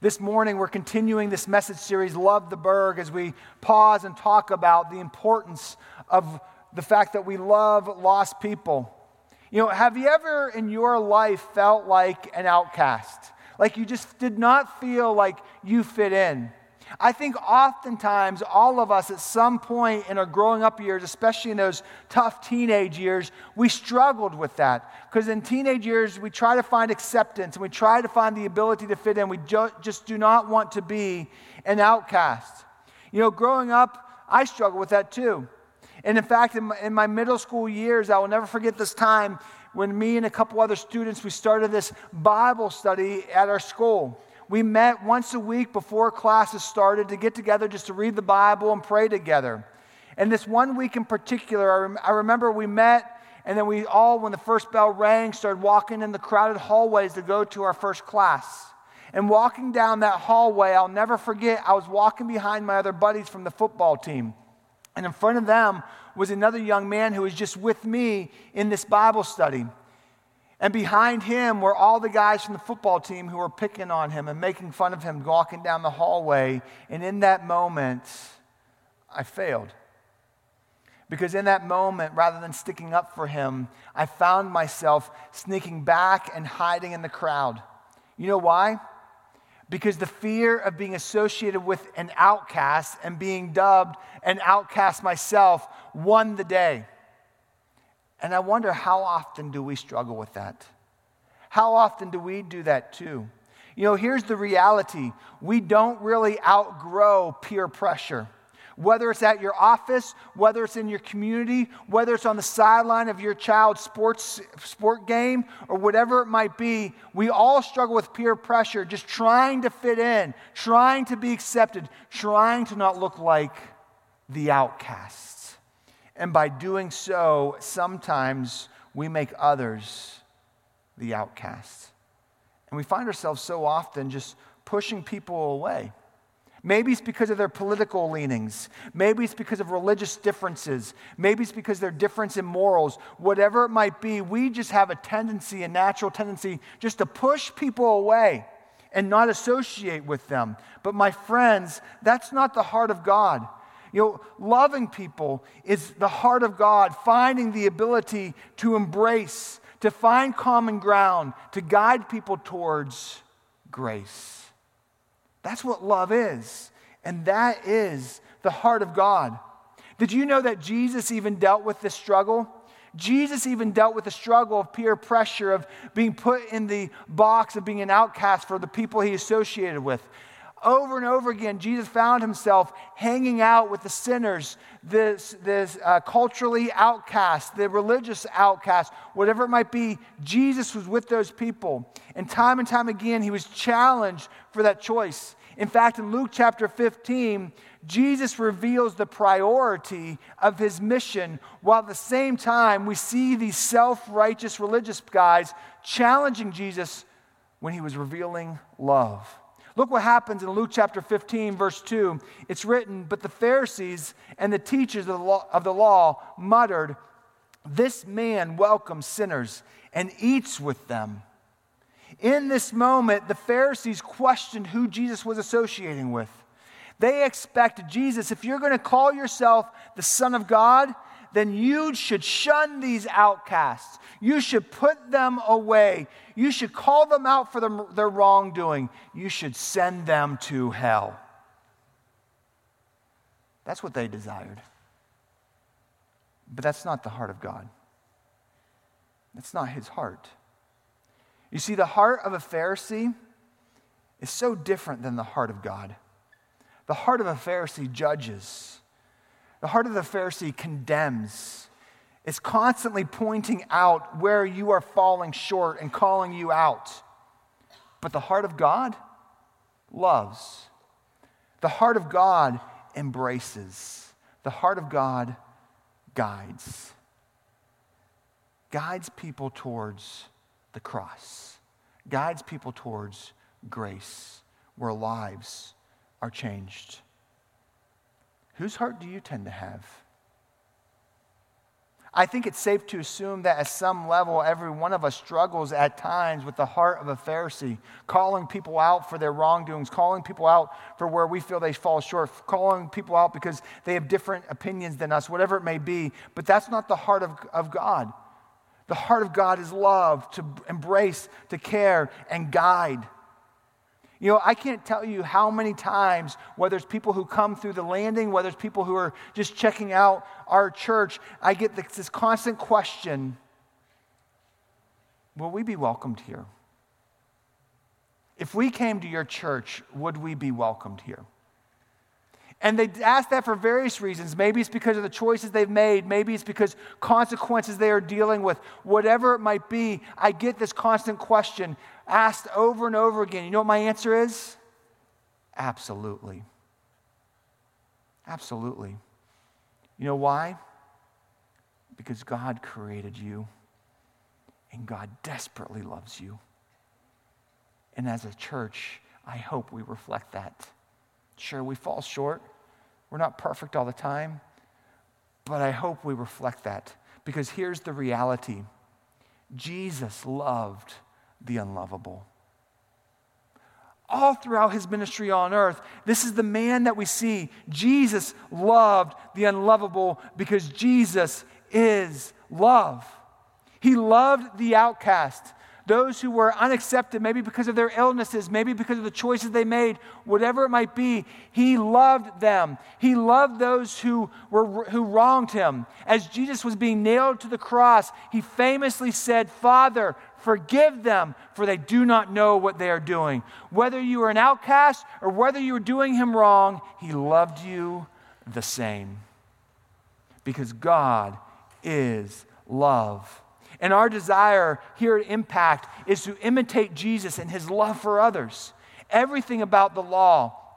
This morning, we're continuing this message series, Love the Burg, as we pause and talk about the importance of the fact that we love lost people. You know, have you ever in your life felt like an outcast? Like you just did not feel like you fit in? I think oftentimes all of us at some point in our growing up years, especially in those tough teenage years, we struggled with that. Because in teenage years, we try to find acceptance and we try to find the ability to fit in. We jo- just do not want to be an outcast. You know, growing up, I struggled with that too. And in fact, in my, in my middle school years, I will never forget this time when me and a couple other students, we started this Bible study at our school we met once a week before classes started to get together just to read the Bible and pray together. And this one week in particular, I, rem- I remember we met, and then we all, when the first bell rang, started walking in the crowded hallways to go to our first class. And walking down that hallway, I'll never forget, I was walking behind my other buddies from the football team. And in front of them was another young man who was just with me in this Bible study. And behind him were all the guys from the football team who were picking on him and making fun of him walking down the hallway. And in that moment, I failed. Because in that moment, rather than sticking up for him, I found myself sneaking back and hiding in the crowd. You know why? Because the fear of being associated with an outcast and being dubbed an outcast myself won the day. And I wonder how often do we struggle with that? How often do we do that too? You know, here's the reality we don't really outgrow peer pressure. Whether it's at your office, whether it's in your community, whether it's on the sideline of your child's sports sport game, or whatever it might be, we all struggle with peer pressure, just trying to fit in, trying to be accepted, trying to not look like the outcast. And by doing so, sometimes we make others the outcasts. And we find ourselves so often just pushing people away. Maybe it's because of their political leanings. Maybe it's because of religious differences. Maybe it's because their difference in morals. Whatever it might be, we just have a tendency, a natural tendency, just to push people away and not associate with them. But my friends, that's not the heart of God. You know, loving people is the heart of God, finding the ability to embrace, to find common ground, to guide people towards grace. That's what love is. And that is the heart of God. Did you know that Jesus even dealt with this struggle? Jesus even dealt with the struggle of peer pressure, of being put in the box of being an outcast for the people he associated with. Over and over again, Jesus found himself hanging out with the sinners, this, this uh, culturally outcast, the religious outcast, whatever it might be. Jesus was with those people. And time and time again, he was challenged for that choice. In fact, in Luke chapter 15, Jesus reveals the priority of his mission, while at the same time, we see these self righteous religious guys challenging Jesus when he was revealing love. Look what happens in Luke chapter 15, verse 2. It's written, But the Pharisees and the teachers of the law, of the law muttered, This man welcomes sinners and eats with them. In this moment, the Pharisees questioned who Jesus was associating with. They expect Jesus, if you're going to call yourself the Son of God, then you should shun these outcasts. You should put them away. You should call them out for them, their wrongdoing. You should send them to hell. That's what they desired. But that's not the heart of God. That's not his heart. You see, the heart of a Pharisee is so different than the heart of God. The heart of a Pharisee judges. The heart of the Pharisee condemns. It's constantly pointing out where you are falling short and calling you out. But the heart of God loves. The heart of God embraces. The heart of God guides. Guides people towards the cross, guides people towards grace, where lives are changed. Whose heart do you tend to have? I think it's safe to assume that at some level, every one of us struggles at times with the heart of a Pharisee, calling people out for their wrongdoings, calling people out for where we feel they fall short, calling people out because they have different opinions than us, whatever it may be. But that's not the heart of, of God. The heart of God is love, to embrace, to care, and guide. You know, I can't tell you how many times, whether it's people who come through the landing, whether it's people who are just checking out our church, I get this constant question Will we be welcomed here? If we came to your church, would we be welcomed here? And they ask that for various reasons. Maybe it's because of the choices they've made. Maybe it's because consequences they are dealing with. Whatever it might be, I get this constant question asked over and over again. You know what my answer is? Absolutely. Absolutely. You know why? Because God created you and God desperately loves you. And as a church, I hope we reflect that. Sure, we fall short. We're not perfect all the time. But I hope we reflect that because here's the reality Jesus loved the unlovable. All throughout his ministry on earth, this is the man that we see. Jesus loved the unlovable because Jesus is love. He loved the outcast those who were unaccepted, maybe because of their illnesses, maybe because of the choices they made, whatever it might be, he loved them. He loved those who, were, who wronged him. As Jesus was being nailed to the cross, he famously said, Father, forgive them, for they do not know what they are doing. Whether you were an outcast or whether you were doing him wrong, he loved you the same. Because God is love. And our desire here at Impact is to imitate Jesus and his love for others. Everything about the law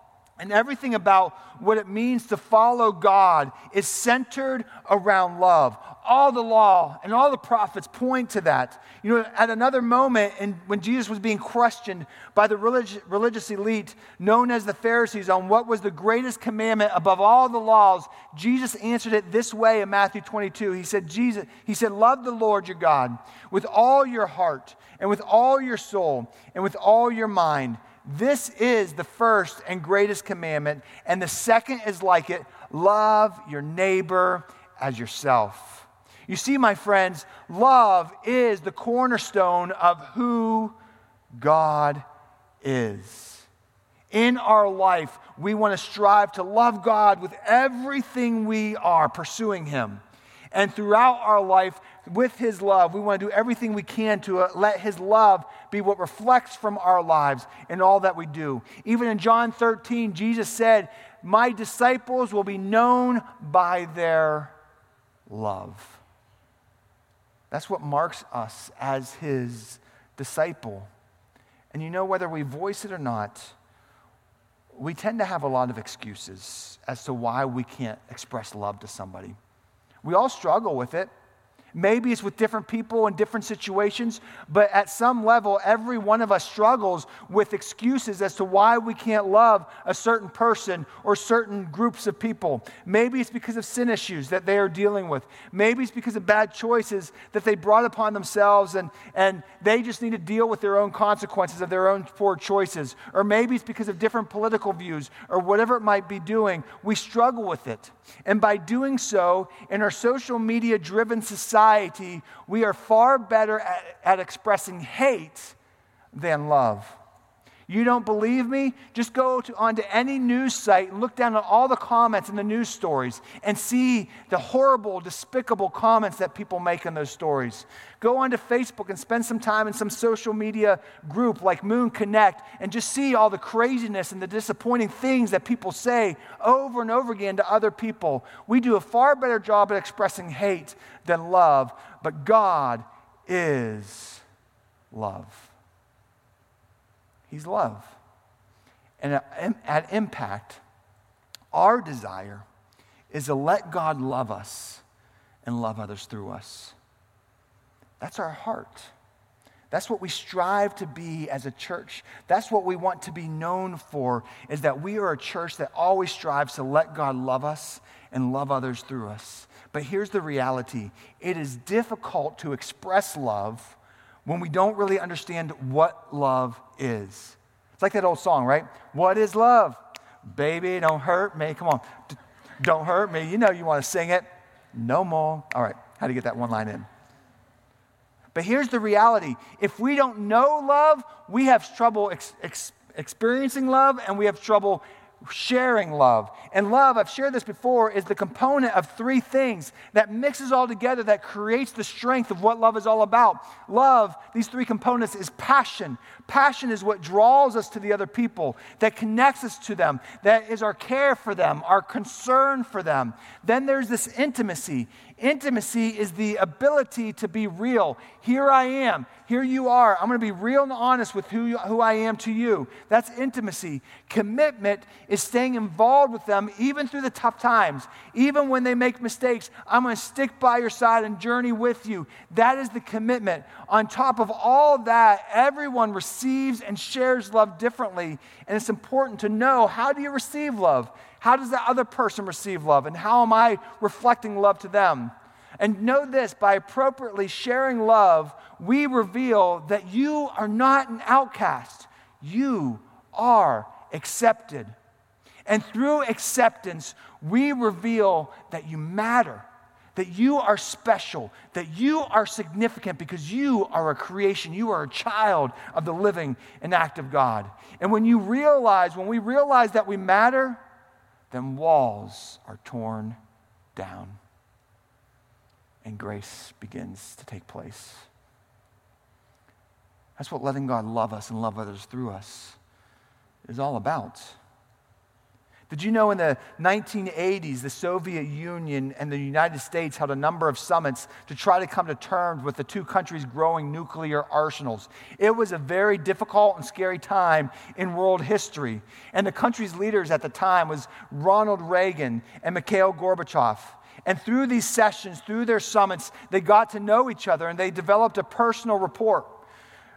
and everything about what it means to follow God is centered around love. All the law and all the prophets point to that. You know, at another moment, in, when Jesus was being questioned by the religious, religious elite known as the Pharisees on what was the greatest commandment above all the laws, Jesus answered it this way in Matthew 22. He said, Jesus, he said, Love the Lord your God with all your heart and with all your soul and with all your mind this is the first and greatest commandment, and the second is like it love your neighbor as yourself. You see, my friends, love is the cornerstone of who God is. In our life, we want to strive to love God with everything we are, pursuing Him. And throughout our life, with His love, we want to do everything we can to uh, let His love be what reflects from our lives in all that we do. Even in John 13, Jesus said, My disciples will be known by their love. That's what marks us as His disciple. And you know, whether we voice it or not, we tend to have a lot of excuses as to why we can't express love to somebody. We all struggle with it. Maybe it's with different people in different situations, but at some level, every one of us struggles with excuses as to why we can't love a certain person or certain groups of people. Maybe it's because of sin issues that they are dealing with. Maybe it's because of bad choices that they brought upon themselves and, and they just need to deal with their own consequences of their own poor choices. Or maybe it's because of different political views or whatever it might be doing. We struggle with it. And by doing so, in our social media driven society, we are far better at, at expressing hate than love. You don't believe me? Just go to, onto any news site and look down at all the comments in the news stories and see the horrible, despicable comments that people make in those stories. Go onto Facebook and spend some time in some social media group like Moon Connect and just see all the craziness and the disappointing things that people say over and over again to other people. We do a far better job at expressing hate than love, but God is love. He's love. And at, impact, our desire is to let God love us and love others through us. That's our heart. That's what we strive to be as a church. That's what we want to be known for is that we are a church that always strives to let God love us and love others through us. But here's the reality. It is difficult to express love when we don't really understand what love is. It's like that old song, right? What is love? Baby, don't hurt me. Come on. Don't hurt me. You know you want to sing it. No more. All right. How do you get that one line in? But here's the reality if we don't know love, we have trouble ex- ex- experiencing love and we have trouble sharing love. And love, I've shared this before, is the component of three things that mixes all together that creates the strength of what love is all about. Love, these three components, is passion. Passion is what draws us to the other people, that connects us to them, that is our care for them, our concern for them. Then there's this intimacy. Intimacy is the ability to be real. Here I am. Here you are. I'm going to be real and honest with who, who I am to you. That's intimacy. Commitment is staying involved with them even through the tough times. Even when they make mistakes, I'm going to stick by your side and journey with you. That is the commitment. On top of all that, everyone receives and shares love differently. And it's important to know how do you receive love? How does that other person receive love? And how am I reflecting love to them? And know this by appropriately sharing love, we reveal that you are not an outcast. You are accepted. And through acceptance, we reveal that you matter, that you are special, that you are significant because you are a creation. You are a child of the living and active God. And when you realize, when we realize that we matter, then walls are torn down and grace begins to take place. That's what letting God love us and love others through us is all about. Did you know in the 1980s, the Soviet Union and the United States held a number of summits to try to come to terms with the two countries' growing nuclear arsenals? It was a very difficult and scary time in world history. And the country's leaders at the time was Ronald Reagan and Mikhail Gorbachev. And through these sessions, through their summits, they got to know each other and they developed a personal rapport.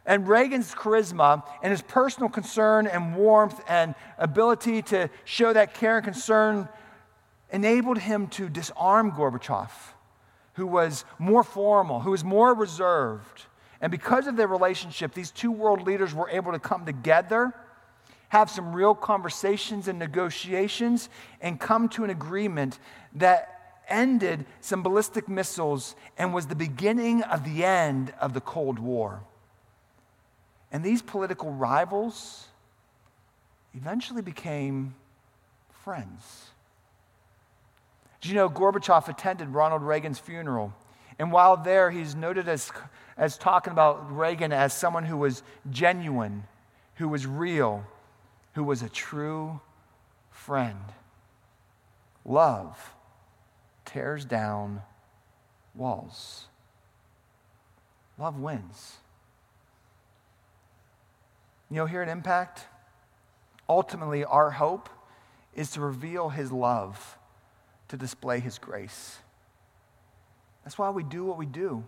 And Reagan's charisma and his personal concern and warmth and ability to show that care and concern enabled him to disarm Gorbachev, who was more formal, who was more reserved. And because of their relationship, these two world leaders were able to come together, have some real conversations and negotiations, and come to an agreement that ended some ballistic missiles and was the beginning of the end of the Cold War. And these political rivals eventually became friends. Did you know Gorbachev attended Ronald Reagan's funeral? And while there, he's noted as, as talking about Reagan as someone who was genuine, who was real, who was a true friend. Love tears down walls. Love wins. You know, here at Impact, ultimately, our hope is to reveal His love, to display His grace. That's why we do what we do.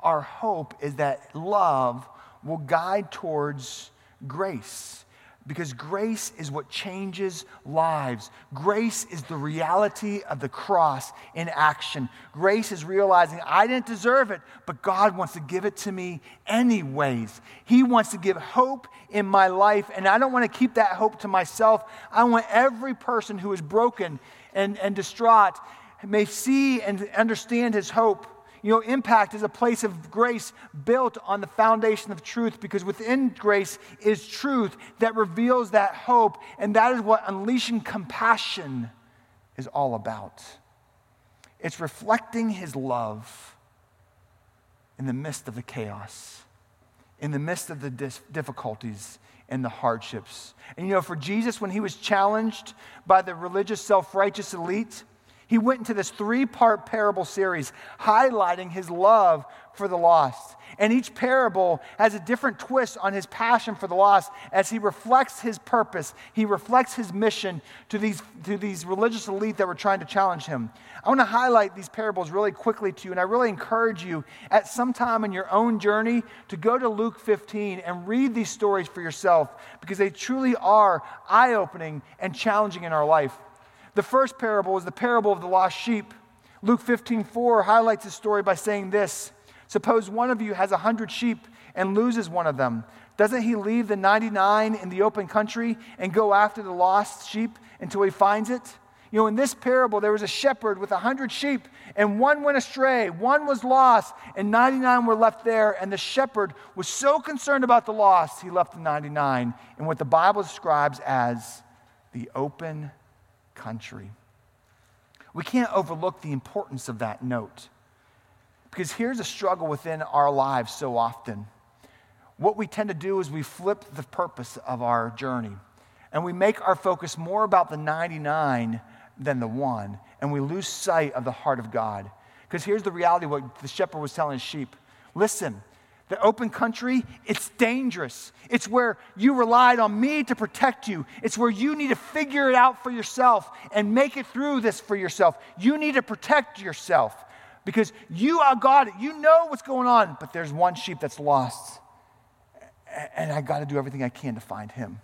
Our hope is that love will guide towards grace because grace is what changes lives. Grace is the reality of the cross in action. Grace is realizing I didn't deserve it, but God wants to give it to me anyways. He wants to give hope in my life, and I don't want to keep that hope to myself. I want every person who is broken and, and distraught may see and understand his hope you know, impact is a place of grace built on the foundation of truth because within grace is truth that reveals that hope. And that is what unleashing compassion is all about. It's reflecting his love in the midst of the chaos, in the midst of the dis- difficulties and the hardships. And you know, for Jesus, when he was challenged by the religious, self righteous elite, He went into this three part parable series highlighting his love for the lost. And each parable has a different twist on his passion for the lost as he reflects his purpose. He reflects his mission to these, to these religious elite that were trying to challenge him. I want to highlight these parables really quickly to you, and I really encourage you at some time in your own journey to go to Luke 15 and read these stories for yourself because they truly are eye opening and challenging in our life. The first parable is the parable of the lost sheep. Luke 15 4 highlights the story by saying this Suppose one of you has a hundred sheep and loses one of them. Doesn't he leave the 99 in the open country and go after the lost sheep until he finds it? You know, in this parable, there was a shepherd with a hundred sheep, and one went astray, one was lost, and 99 were left there. And the shepherd was so concerned about the lost, he left the 99 in what the Bible describes as the open country. We can't overlook the importance of that note. Because here's a struggle within our lives so often. What we tend to do is we flip the purpose of our journey and we make our focus more about the 99 than the one, and we lose sight of the heart of God. Because here's the reality what the shepherd was telling his sheep listen, the open country, it's dangerous. It's where you relied on me to protect you. It's where you need to figure it out for yourself and make it through this for yourself. You need to protect yourself because you are God. You know what's going on, but there's one sheep that's lost. And I got to do everything I can to find him.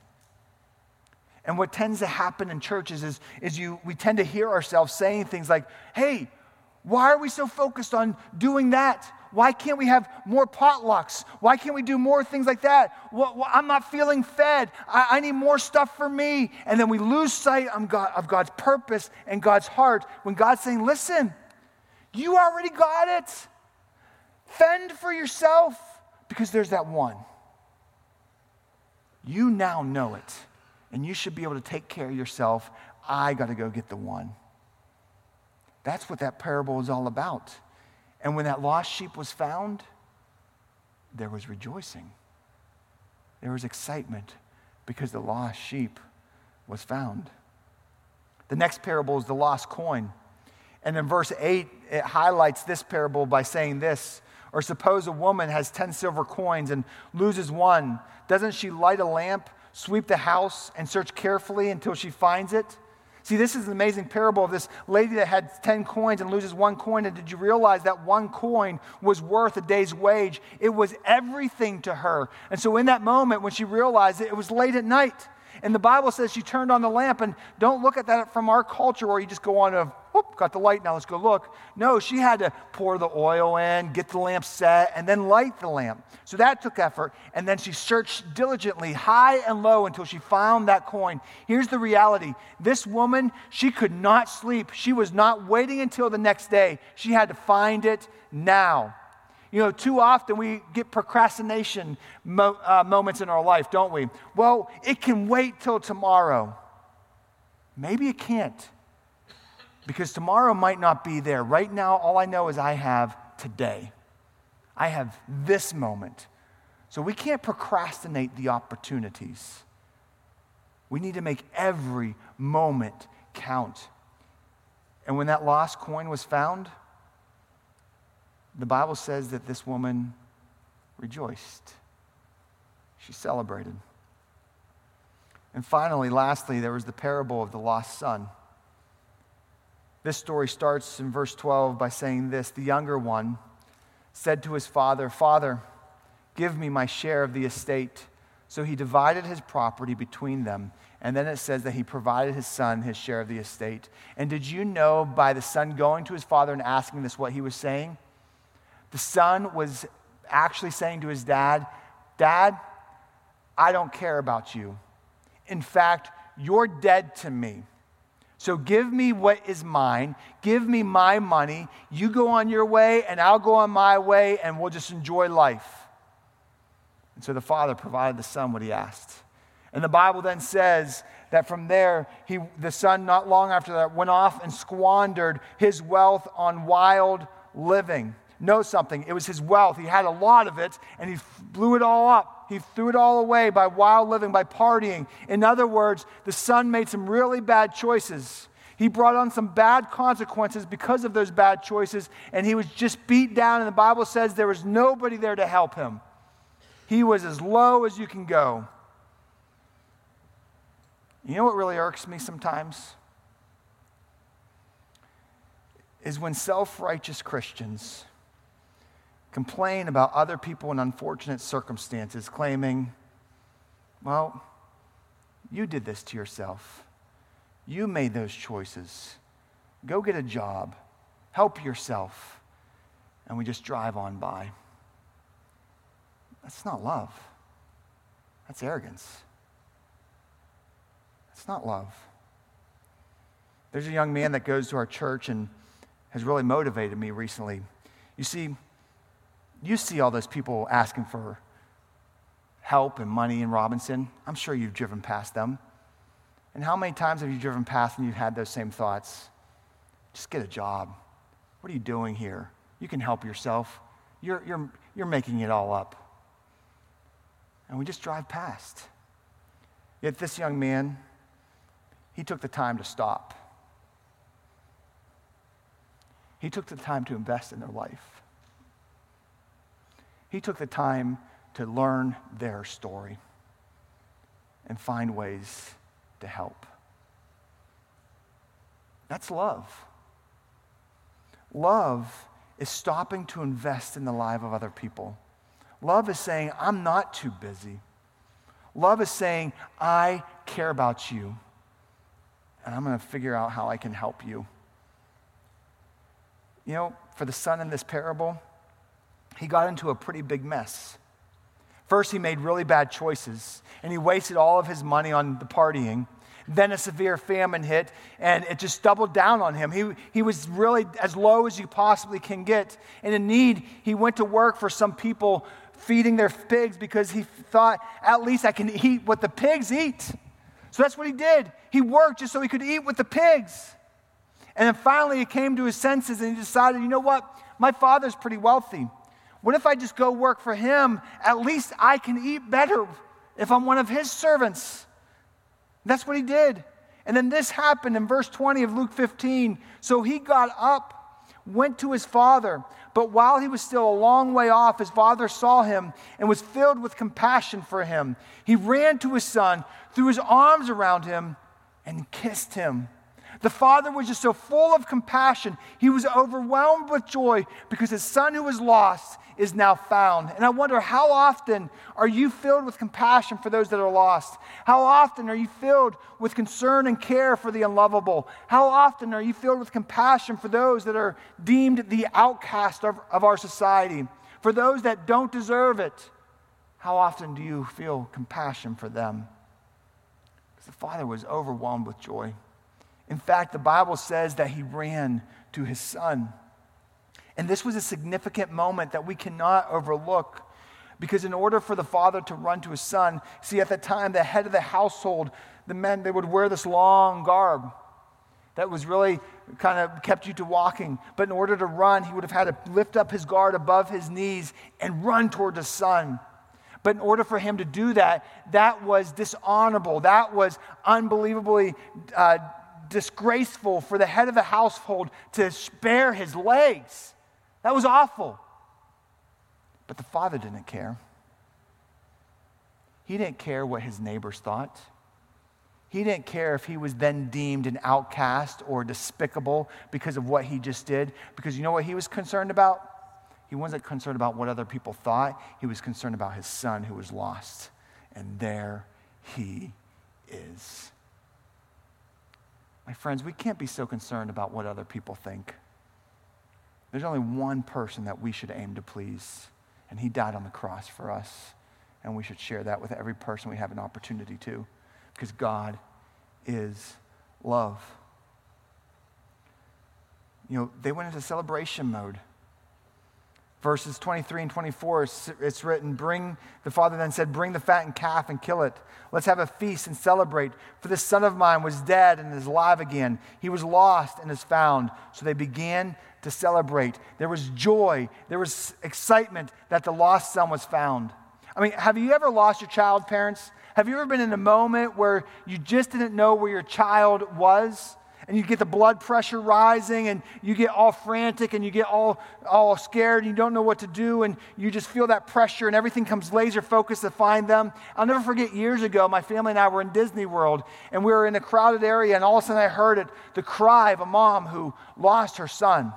And what tends to happen in churches is, is you, we tend to hear ourselves saying things like, hey, why are we so focused on doing that? Why can't we have more potlucks? Why can't we do more things like that? Well, well, I'm not feeling fed. I, I, need more stuff for me. And then we lose sight of, God, of God's purpose and God's heart when God's saying, listen, you already got it. Fend for yourself because there's that one. You now know it, and you should be able to take care of yourself. I got to go get the one. That's what that parable is all about. And when that lost sheep was found, there was rejoicing. There was excitement because the lost sheep was found. The next parable is the lost coin. And in verse 8, it highlights this parable by saying this Or suppose a woman has 10 silver coins and loses one. Doesn't she light a lamp, sweep the house, and search carefully until she finds it? See, this is an amazing parable of this lady that had 10 coins and loses one coin. And did you realize that one coin was worth a day's wage? It was everything to her. And so, in that moment, when she realized it, it was late at night. And the Bible says she turned on the lamp. And don't look at that from our culture where you just go on a, got the light, now let's go look. No, she had to pour the oil in, get the lamp set, and then light the lamp. So that took effort. And then she searched diligently, high and low, until she found that coin. Here's the reality this woman, she could not sleep. She was not waiting until the next day. She had to find it now. You know, too often we get procrastination mo- uh, moments in our life, don't we? Well, it can wait till tomorrow. Maybe it can't because tomorrow might not be there. Right now, all I know is I have today. I have this moment. So we can't procrastinate the opportunities. We need to make every moment count. And when that lost coin was found, the Bible says that this woman rejoiced. She celebrated. And finally, lastly, there was the parable of the lost son. This story starts in verse 12 by saying this The younger one said to his father, Father, give me my share of the estate. So he divided his property between them. And then it says that he provided his son his share of the estate. And did you know by the son going to his father and asking this what he was saying? The son was actually saying to his dad, Dad, I don't care about you. In fact, you're dead to me. So give me what is mine. Give me my money. You go on your way, and I'll go on my way, and we'll just enjoy life. And so the father provided the son what he asked. And the Bible then says that from there, he, the son, not long after that, went off and squandered his wealth on wild living know something. It was his wealth. He had a lot of it, and he blew it all up. He threw it all away by wild living, by partying. In other words, the son made some really bad choices. He brought on some bad consequences because of those bad choices, and he was just beat down. And the Bible says there was nobody there to help him. He was as low as you can go. You know what really irks me sometimes? Is when self righteous Christians complain about other people in unfortunate circumstances, claiming, well, you did this to yourself. You made those choices. Go get a job. Help yourself. And we just drive on by. That's not love. That's arrogance. That's not love. There's a young man that goes to our church and has really motivated me recently. You see, you see all those people asking for help and money in Robinson. I'm sure you've driven past them. And how many times have you driven past and you've had those same thoughts? Just get a job. What are you doing here? You can help yourself. You're, you're, you're making it all up. And we just drive past. Yet this young man, he took the time to stop. He took the time to invest in their life. He took the time to learn their story and find ways to help. That's love. Love is stopping to invest in the life of other people. Love is saying, I'm not too busy. Love is saying, I care about you, and I'm going to figure out how I can help you. You know, for the son in this parable, he got into a pretty big mess. First, he made really bad choices, and he wasted all of his money on the partying. Then a severe famine hit, and it just doubled down on him. He, he was really as low as you possibly can get. And in need, he went to work for some people feeding their pigs because he thought, at least I can eat what the pigs eat. So that's what he did. He worked just so he could eat with the pigs. And then finally, he came to his senses and he decided, you know what? My father's pretty wealthy. What if I just go work for him? At least I can eat better if I'm one of his servants. That's what he did. And then this happened in verse 20 of Luke 15. So he got up, went to his father. But while he was still a long way off, his father saw him and was filled with compassion for him. He ran to his son, threw his arms around him, and kissed him. The father was just so full of compassion. He was overwhelmed with joy because his son who was lost is now found. And I wonder how often are you filled with compassion for those that are lost? How often are you filled with concern and care for the unlovable? How often are you filled with compassion for those that are deemed the outcast of, of our society? For those that don't deserve it? How often do you feel compassion for them? Because the father was overwhelmed with joy. In fact, the Bible says that he ran to his son. And this was a significant moment that we cannot overlook because in order for the father to run to his son, see, at the time, the head of the household, the men, they would wear this long garb that was really kind of kept you to walking. But in order to run, he would have had to lift up his guard above his knees and run toward the son. But in order for him to do that, that was dishonorable. That was unbelievably uh, disgraceful for the head of the household to spare his legs. That was awful. But the father didn't care. He didn't care what his neighbors thought. He didn't care if he was then deemed an outcast or despicable because of what he just did. Because you know what he was concerned about? He wasn't concerned about what other people thought. He was concerned about his son who was lost. And there he is. My friends, we can't be so concerned about what other people think. There's only one person that we should aim to please, and he died on the cross for us. And we should share that with every person we have an opportunity to, because God is love. You know, they went into celebration mode verses 23 and 24, it's written, Bring, the father then said, Bring the fattened calf and kill it. Let's have a feast and celebrate. For this son of mine was dead and is alive again. He was lost and is found. So they began to celebrate. There was joy, there was excitement that the lost son was found. I mean, have you ever lost your child, parents? Have you ever been in a moment where you just didn't know where your child was? And you get the blood pressure rising and you get all frantic and you get all, all scared and you don't know what to do and you just feel that pressure and everything comes laser focused to find them. I'll never forget years ago, my family and I were in Disney World and we were in a crowded area and all of a sudden I heard it, the cry of a mom who lost her son.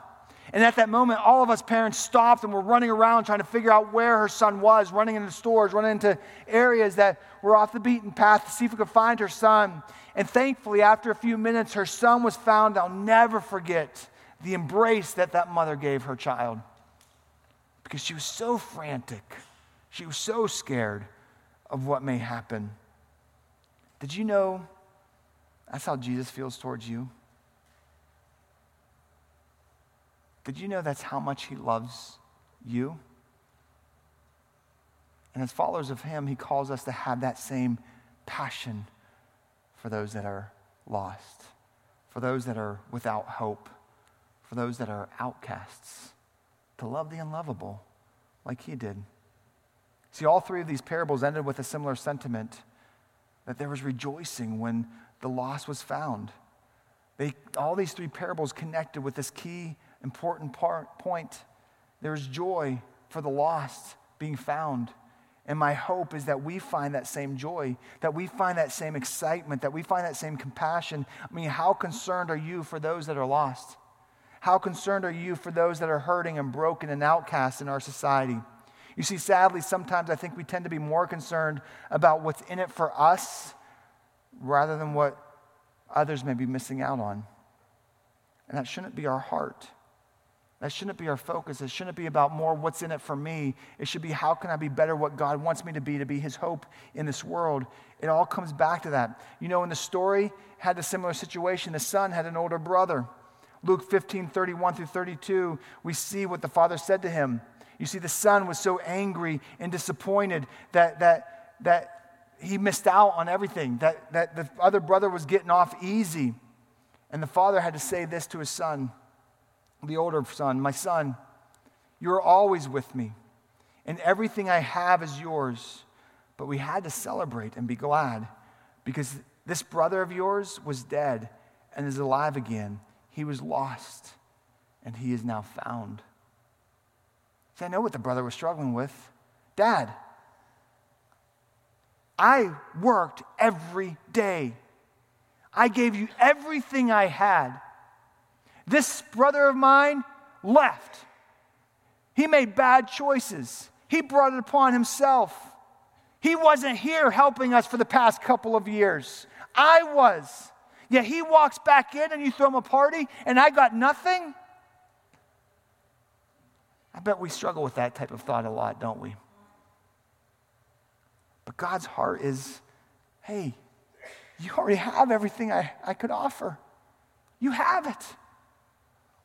And at that moment, all of us parents stopped and were running around trying to figure out where her son was, running into stores, running into areas that were off the beaten path to see if we could find her son. And thankfully, after a few minutes, her son was found. I'll never forget the embrace that that mother gave her child because she was so frantic. She was so scared of what may happen. Did you know that's how Jesus feels towards you? Did you know that's how much He loves you? And as followers of Him, He calls us to have that same passion for those that are lost, for those that are without hope, for those that are outcasts, to love the unlovable like He did. See, all three of these parables ended with a similar sentiment that there was rejoicing when the lost was found. They, all these three parables connected with this key important part, point. There's joy for the lost being found. And my hope is that we find that same joy, that we find that same excitement, that we find that same compassion. I mean, how concerned are you for those that are lost? How concerned are you for those that are hurting and broken and outcast in our society? You see, sadly, sometimes I think we tend to be more concerned about what's in it for us rather than what others may be missing out on. And that shouldn't be our heart. That shouldn't be our focus. It shouldn't be about more what's in it for me. It should be how can I be better what God wants me to be, to be his hope in this world. It all comes back to that. You know, in the story, had a similar situation. The son had an older brother. Luke 15, 31 through 32, we see what the father said to him. You see, the son was so angry and disappointed that, that, that he missed out on everything, that, that the other brother was getting off easy. And the father had to say this to his son the older son, My son, you are always with me, and everything I have is yours. But we had to celebrate and be glad because this brother of yours was dead and is alive again. He was lost and he is now found. See, I know what the brother was struggling with. Dad, I worked every day. I gave you everything I had. This brother of mine left. He made bad choices. He brought it upon himself. He wasn't here helping us for the past couple of years. I was. Yet he walks back in and you throw him a party and I got nothing? I bet we struggle with that type of thought a lot, don't we? But God's heart is hey, you already have everything I, I could offer. You have it.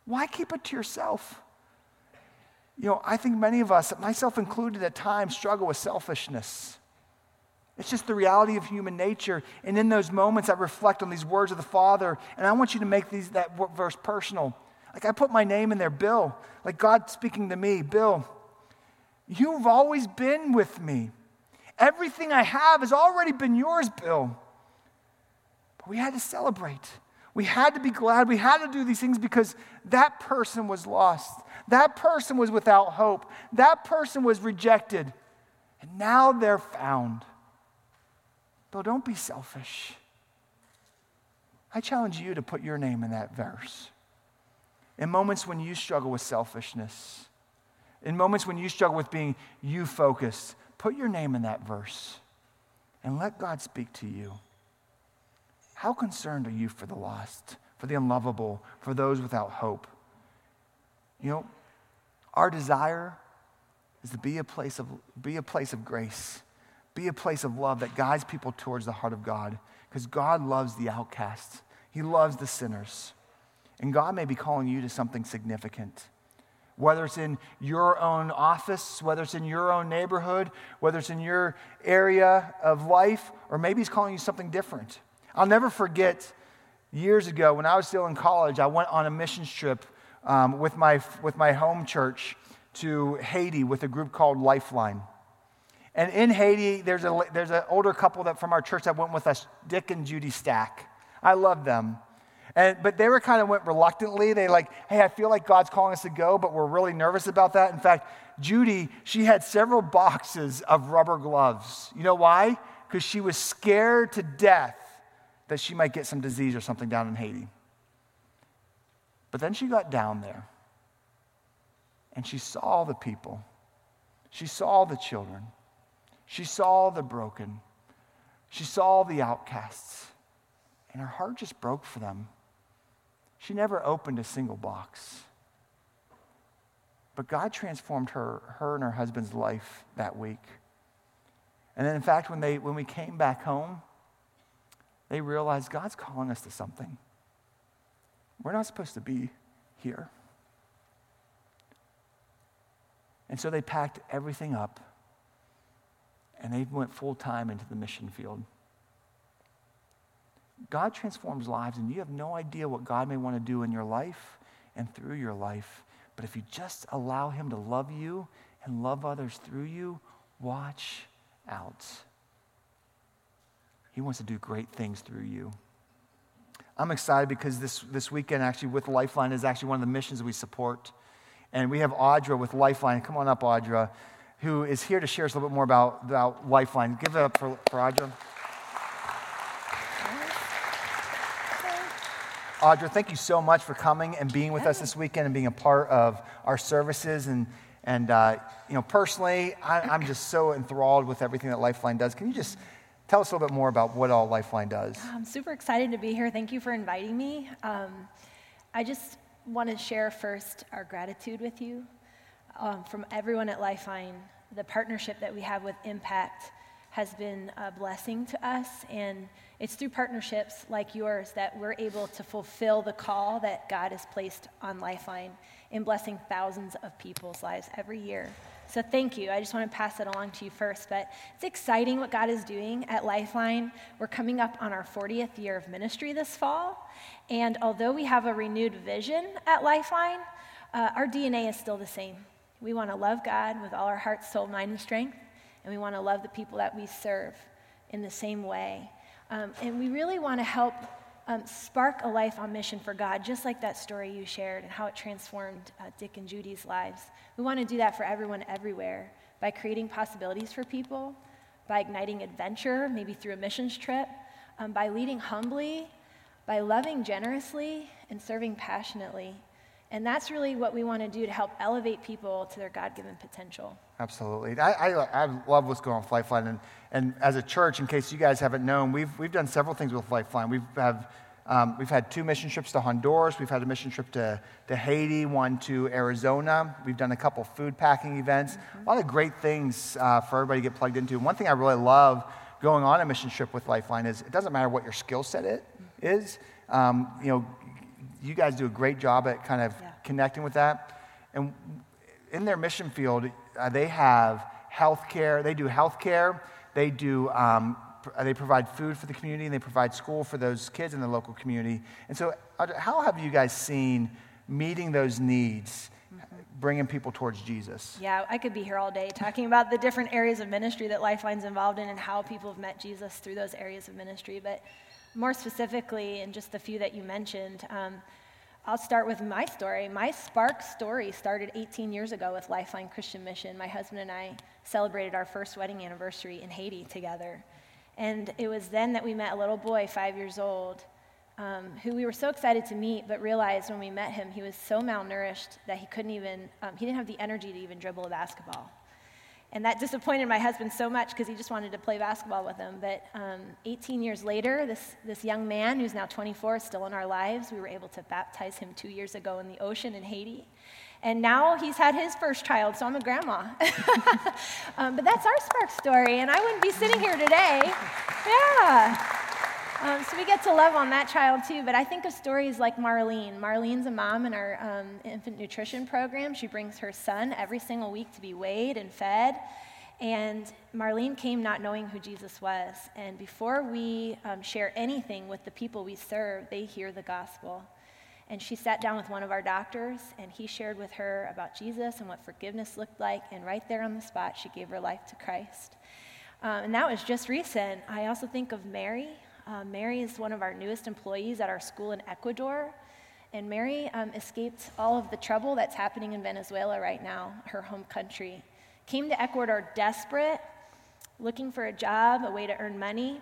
Why keep it to yourself? You know, I think many of us, myself included at times, struggle with selfishness. It's just the reality of human nature. And in those moments, I reflect on these words of the Father, and I want you to make these, that verse personal. Like I put my name in there, Bill. Like God speaking to me, Bill, you've always been with me. Everything I have has already been yours, Bill. But we had to celebrate. We had to be glad. We had to do these things because that person was lost. That person was without hope. That person was rejected. And now they're found. Though don't be selfish. I challenge you to put your name in that verse. In moments when you struggle with selfishness, in moments when you struggle with being you focused, put your name in that verse and let God speak to you. How concerned are you for the lost, for the unlovable, for those without hope? You know, our desire is to be a place of, be a place of grace, be a place of love that guides people towards the heart of God, because God loves the outcasts, He loves the sinners. And God may be calling you to something significant. Whether it's in your own office, whether it's in your own neighborhood, whether it's in your area of life, or maybe He's calling you something different. I'll never forget years ago when I was still in college, I went on a missions trip um, with, my, with my home church to Haiti with a group called Lifeline. And in Haiti, there's, a, there's an older couple that from our church that went with us, Dick and Judy Stack. I love them. And, but they were kind of went reluctantly. They like, hey, I feel like God's calling us to go, but we're really nervous about that. In fact, Judy, she had several boxes of rubber gloves. You know why? Because she was scared to death that she might get some disease or something down in Haiti. But then she got down there and she saw the people. She saw the children. She saw the broken. She saw the outcasts. And her heart just broke for them. She never opened a single box. But God transformed her, her and her husband's life that week. And then, in fact, when, they, when we came back home, they realized God's calling us to something. We're not supposed to be here. And so they packed everything up and they went full time into the mission field. God transforms lives, and you have no idea what God may want to do in your life and through your life. But if you just allow Him to love you and love others through you, watch out. He wants to do great things through you. I'm excited because this, this weekend, actually, with Lifeline, is actually one of the missions we support. And we have Audra with Lifeline. Come on up, Audra, who is here to share us a little bit more about, about Lifeline. Give it up for, for Audra. Audra, thank you so much for coming and being with us this weekend and being a part of our services. And, and uh, you know, personally, I, I'm just so enthralled with everything that Lifeline does. Can you just tell us a little bit more about what all Lifeline does? I'm super excited to be here. Thank you for inviting me. Um, I just want to share first our gratitude with you um, from everyone at Lifeline. The partnership that we have with Impact has been a blessing to us. And it's through partnerships like yours that we're able to fulfill the call that God has placed on Lifeline in blessing thousands of people's lives every year. So thank you. I just want to pass it along to you first. But it's exciting what God is doing at Lifeline. We're coming up on our 40th year of ministry this fall. And although we have a renewed vision at Lifeline, uh, our DNA is still the same. We want to love God with all our heart, soul, mind, and strength and we want to love the people that we serve in the same way. Um, and we really want to help um, spark a life on mission for God, just like that story you shared and how it transformed uh, Dick and Judy's lives. We want to do that for everyone everywhere by creating possibilities for people, by igniting adventure, maybe through a missions trip, um, by leading humbly, by loving generously, and serving passionately. And that's really what we want to do to help elevate people to their God given potential. Absolutely. I, I, I, love what's going on with Lifeline. And, and as a church, in case you guys haven't known, we've, we've done several things with Lifeline. We've, have, um, we've had two mission trips to Honduras. We've had a mission trip to, to Haiti, one to Arizona. We've done a couple food packing events. Mm-hmm. A lot of great things uh, for everybody to get plugged into. And one thing I really love going on a mission trip with Lifeline is it doesn't matter what your skill set it is. Um, you know, you guys do a great job at kind of yeah. connecting with that. And in their mission field, uh, they have health care. They do health care. They do. Um, they provide food for the community and they provide school for those kids in the local community. And so, how have you guys seen meeting those needs, mm-hmm. bringing people towards Jesus? Yeah, I could be here all day talking about the different areas of ministry that Lifeline's involved in and how people have met Jesus through those areas of ministry. But more specifically, in just the few that you mentioned, um, I'll start with my story. My spark story started 18 years ago with Lifeline Christian Mission. My husband and I celebrated our first wedding anniversary in Haiti together. And it was then that we met a little boy, five years old, um, who we were so excited to meet, but realized when we met him he was so malnourished that he couldn't even, um, he didn't have the energy to even dribble a basketball. And that disappointed my husband so much because he just wanted to play basketball with him. But um, 18 years later, this, this young man who's now 24 is still in our lives. We were able to baptize him two years ago in the ocean in Haiti. And now he's had his first child, so I'm a grandma. um, but that's our Spark story, and I wouldn't be sitting here today. Yeah. Um, so we get to love on that child too, but I think of stories like Marlene. Marlene's a mom in our um, infant nutrition program. She brings her son every single week to be weighed and fed. And Marlene came not knowing who Jesus was. And before we um, share anything with the people we serve, they hear the gospel. And she sat down with one of our doctors, and he shared with her about Jesus and what forgiveness looked like. And right there on the spot, she gave her life to Christ. Um, and that was just recent. I also think of Mary, Uh, Mary is one of our newest employees at our school in Ecuador. And Mary um, escaped all of the trouble that's happening in Venezuela right now, her home country. Came to Ecuador desperate, looking for a job, a way to earn money.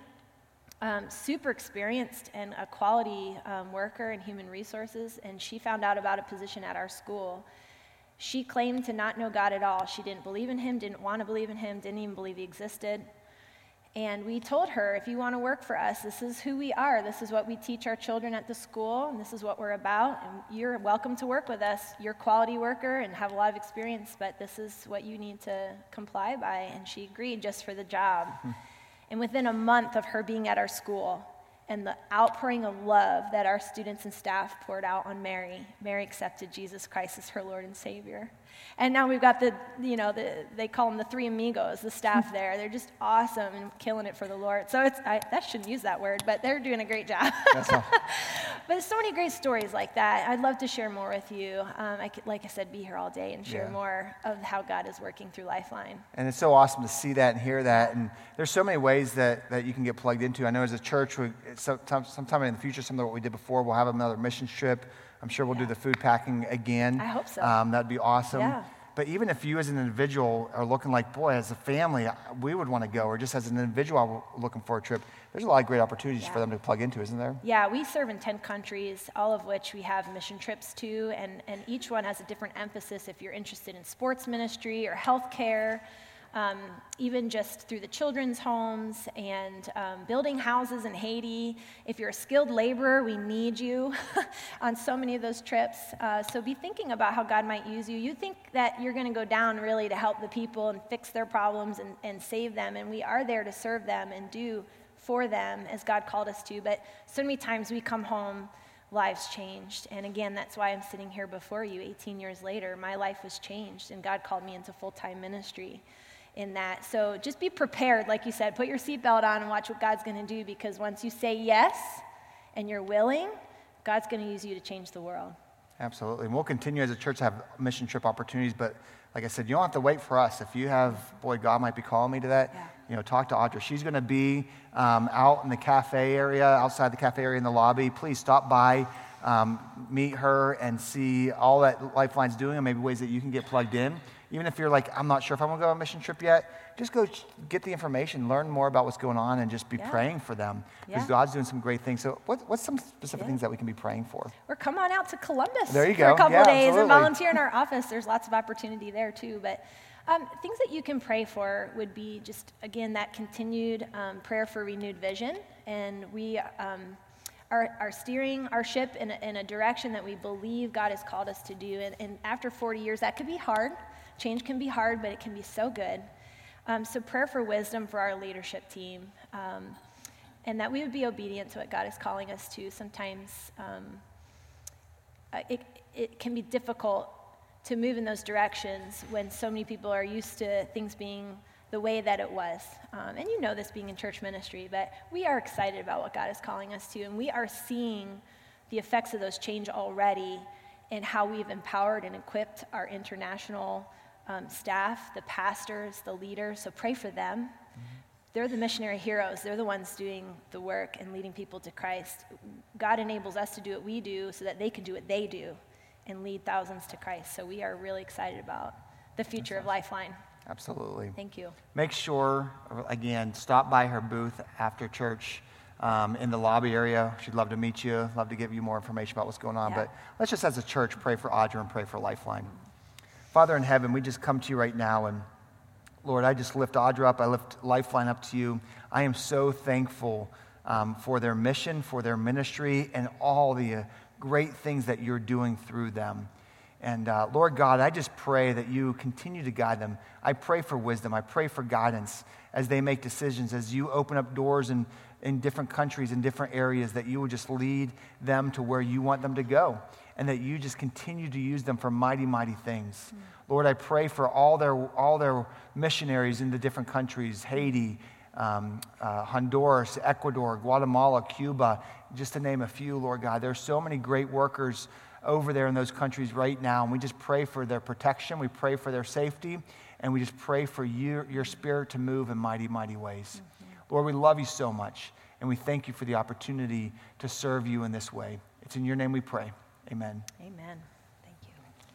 Um, super experienced and a quality um, worker in human resources, and she found out about a position at our school. She claimed to not know God at all. She didn't believe in Him, didn't want to believe in Him, didn't even believe He existed. And we told her, if you want to work for us, this is who we are. This is what we teach our children at the school, and this is what we're about. And you're welcome to work with us. You're a quality worker and have a lot of experience, but this is what you need to comply by. And she agreed just for the job. Hmm. And within a month of her being at our school, and the outpouring of love that our students and staff poured out on Mary. Mary accepted Jesus Christ as her Lord and Savior. And now we've got the, you know, the, they call them the three amigos, the staff there. They're just awesome and killing it for the Lord. So it's, I, that shouldn't use that word, but they're doing a great job. but there's so many great stories like that. I'd love to share more with you. Um, I could, like I said, be here all day and share yeah. more of how God is working through Lifeline. And it's so awesome to see that and hear that. And there's so many ways that, that you can get plugged into. I know as a church, we, sometime, sometime in the future, some of what we did before, we'll have another mission trip I'm sure we'll yeah. do the food packing again. I hope so. Um, that'd be awesome. Yeah. But even if you as an individual are looking like, boy, as a family, we would want to go, or just as an individual looking for a trip, there's a lot of great opportunities yeah. for them to plug into, isn't there? Yeah, we serve in 10 countries, all of which we have mission trips to, and, and each one has a different emphasis if you're interested in sports ministry or healthcare um, even just through the children's homes and um, building houses in Haiti. If you're a skilled laborer, we need you on so many of those trips. Uh, so be thinking about how God might use you. You think that you're going to go down really to help the people and fix their problems and, and save them, and we are there to serve them and do for them as God called us to. But so many times we come home lives changed. And again, that's why I'm sitting here before you 18 years later. My life was changed, and God called me into full time ministry in that. So just be prepared, like you said, put your seatbelt on and watch what God's going to do because once you say yes and you're willing, God's going to use you to change the world. Absolutely. And we'll continue as a church to have mission trip opportunities, but like I said, you don't have to wait for us. If you have, boy, God might be calling me to that, yeah. you know, talk to Audra. She's going to be um, out in the cafe area, outside the cafe area in the lobby. Please stop by, um, meet her, and see all that Lifeline's doing and maybe ways that you can get plugged in even if you're like, I'm not sure if I'm going to go on a mission trip yet, just go get the information, learn more about what's going on, and just be yeah. praying for them because yeah. God's doing some great things. So, what, what's some specific yeah. things that we can be praying for? Or come on out to Columbus there you for go. a couple days absolutely. and volunteer in our office. There's lots of opportunity there too. But um, things that you can pray for would be just, again, that continued um, prayer for renewed vision. And we um, are, are, steering our ship in a, in a, direction that we believe God has called us to do. And, and after 40 years, that could be hard. Change can be hard, but it can be so good. Um, so, prayer for wisdom for our leadership team, um, and that we would be obedient to what God is calling us to. Sometimes um, uh, it, it can be difficult to move in those directions when so many people are used to things being the way that it was. Um, and you know this being in church ministry, but we are excited about what God is calling us to, and we are seeing the effects of those change already in how we've empowered and equipped our international um, staff, the pastors, the leaders. So pray for them. Mm-hmm. They're the missionary heroes. They're the ones doing the work and leading people to Christ. God enables us to do what we do so that they can do what they do and lead thousands to Christ. So we are really excited about the future of Lifeline. Absolutely. Thank you. Make sure, again, stop by her booth after church. Um, in the lobby area. She'd love to meet you, love to give you more information about what's going on. Yeah. But let's just, as a church, pray for Audra and pray for Lifeline. Father in heaven, we just come to you right now. And Lord, I just lift Audra up. I lift Lifeline up to you. I am so thankful um, for their mission, for their ministry, and all the uh, great things that you're doing through them. And uh, Lord God, I just pray that you continue to guide them. I pray for wisdom. I pray for guidance as they make decisions, as you open up doors in, in different countries, in different areas, that you will just lead them to where you want them to go and that you just continue to use them for mighty, mighty things. Mm. Lord, I pray for all their, all their missionaries in the different countries Haiti, um, uh, Honduras, Ecuador, Guatemala, Cuba, just to name a few, Lord God. There's so many great workers over there in those countries right now, and we just pray for their protection, we pray for their safety, and we just pray for you, your spirit to move in mighty, mighty ways. Mm-hmm. Lord, we love you so much. And we thank you for the opportunity to serve you in this way. It's in your name we pray. Amen. Amen.